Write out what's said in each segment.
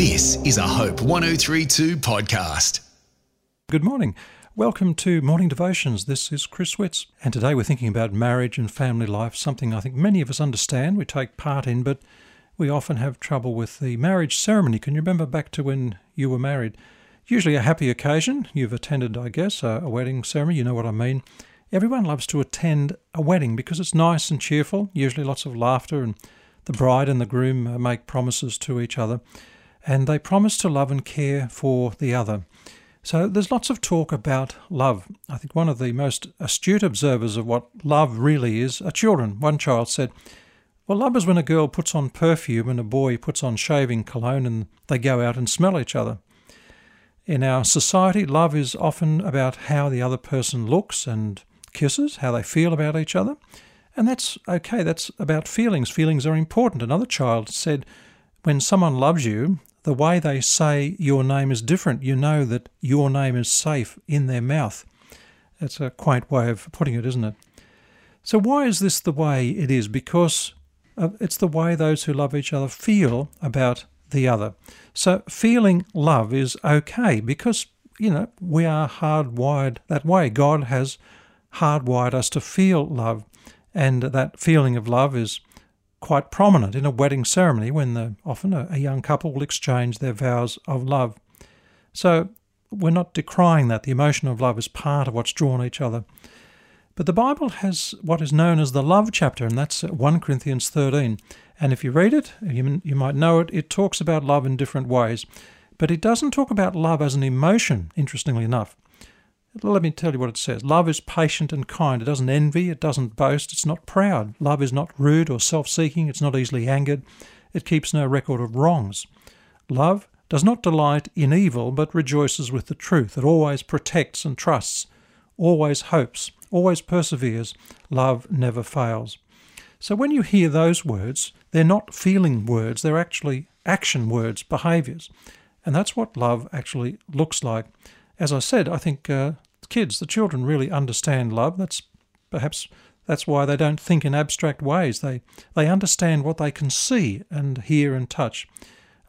This is a Hope 1032 podcast. Good morning. Welcome to Morning Devotions. This is Chris Witts, and today we're thinking about marriage and family life, something I think many of us understand, we take part in, but we often have trouble with the marriage ceremony. Can you remember back to when you were married? Usually a happy occasion. You've attended, I guess, a, wedding ceremony, you know what I mean. Everyone loves to attend a wedding because it's nice and cheerful, usually lots of laughter, and the bride and the groom uh, make promises to each other and they promise to love and care for the other. So there's lots of talk about love. I think one of the most astute observers of what love really is are children. One child said, Well, love is when a girl puts on perfume and a boy puts on shaving cologne and they go out and smell each other. In our society, love is often about how the other person looks and kisses, how they feel about each other. And that's okay, that's about feelings. Feelings are important. Another child said, When someone loves you, the way they say your name is different. You know that your name is safe in their mouth. That's a quaint way of putting it, isn't it? So, why is this the way it is? Because uh, it's the way those who love each other feel about the other. So, feeling love is okay because, you know, we are hardwired that way. God has hardwired us to feel love, and that feeling of love is quite prominent in a wedding ceremony when the, often a, a young couple will exchange their vows of love. So we're not decrying that. The emotion of love is part of what's drawn each other. But the Bible has what is known as the love chapter, and that's 1 Corinthians 13. And if you read it, you, you might know it, it talks about love in different ways. But it doesn't talk about love as an emotion, interestingly enough. Let me tell you what it says. Love is patient and kind. It doesn't envy, it doesn't boast, it's not proud. Love is not rude or self seeking, it's not easily angered, it keeps no record of wrongs. Love does not delight in evil, but rejoices with the truth. It always protects and trusts, always hopes, always perseveres. Love never fails. So when you hear those words, they're not feeling words, they're actually action words, behaviours. And that's what love actually looks like as I said, I think uh, kids, the children, really understand love. That's perhaps that's why they don't think in abstract ways. They they understand what they can see and hear and touch.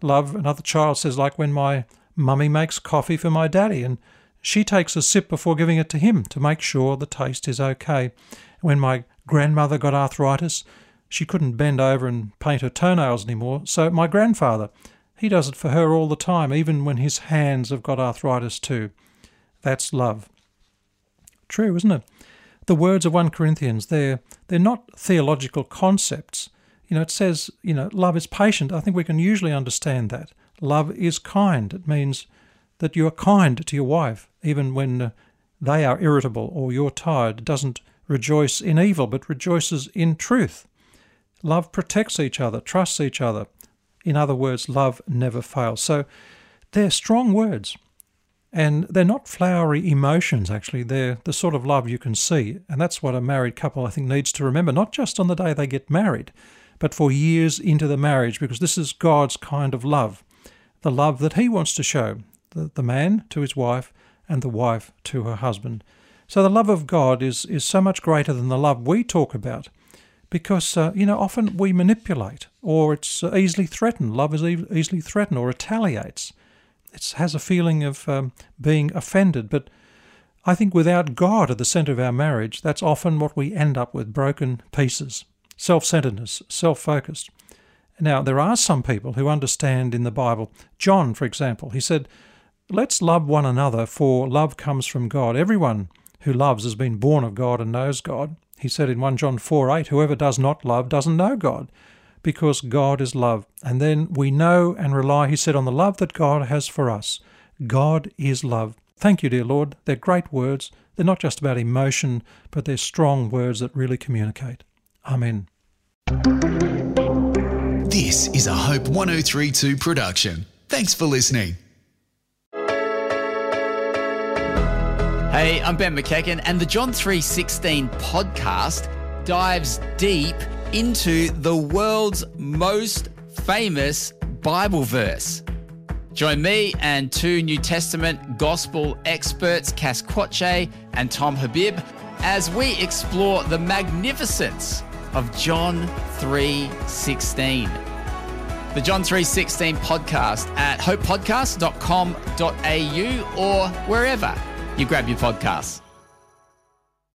Love, another child says, like when my mummy makes coffee for my daddy, and she takes a sip before giving it to him to make sure the taste is okay. When my grandmother got arthritis, she couldn't bend over and paint her toenails anymore, so my grandfather he does it for her all the time, even when his hands have got arthritis too. That's love. True, isn't it? The words of 1 Corinthians, they're, they're not theological concepts. You know, it says, you know, love is patient. I think we can usually understand that. Love is kind. It means that you are kind to your wife, even when uh, they are irritable or you're tired. It doesn't rejoice in evil, but rejoices in truth. Love protects each other, trusts each other, in other words, love never fails. So they're strong words. And they're not flowery emotions, actually. They're the sort of love you can see. And that's what a married couple, I think, needs to remember, not just on the day they get married, but for years into the marriage, because this is God's kind of love. The love that He wants to show the, the man to his wife and the wife to her husband. So the love of God is, is so much greater than the love we talk about because uh, you know often we manipulate or it's uh, easily threatened. Love is e- easily threatened or retaliates. It has a feeling of um, being offended, but I think without God at the centre of our marriage, that's often what we end up with broken pieces, self centeredness, self focused. Now, there are some people who understand in the Bible. John, for example, he said, Let's love one another, for love comes from God. Everyone who loves has been born of God and knows God. He said in 1 John 4 8, Whoever does not love doesn't know God, because God is love. And then we know and rely, he said, on the love that God has for us. God is love. Thank you, dear Lord. They're great words. They're not just about emotion, but they're strong words that really communicate. Amen. This is a Hope 1032 production. Thanks for listening. Hey, I'm Ben McEachen, and the John 3:16 podcast dives deep into the world's most famous Bible verse. Join me and two New Testament gospel experts, Cass Quache and Tom Habib, as we explore the magnificence of John 3:16. the John 316 podcast at hopepodcast.com.au or wherever you grab your podcasts.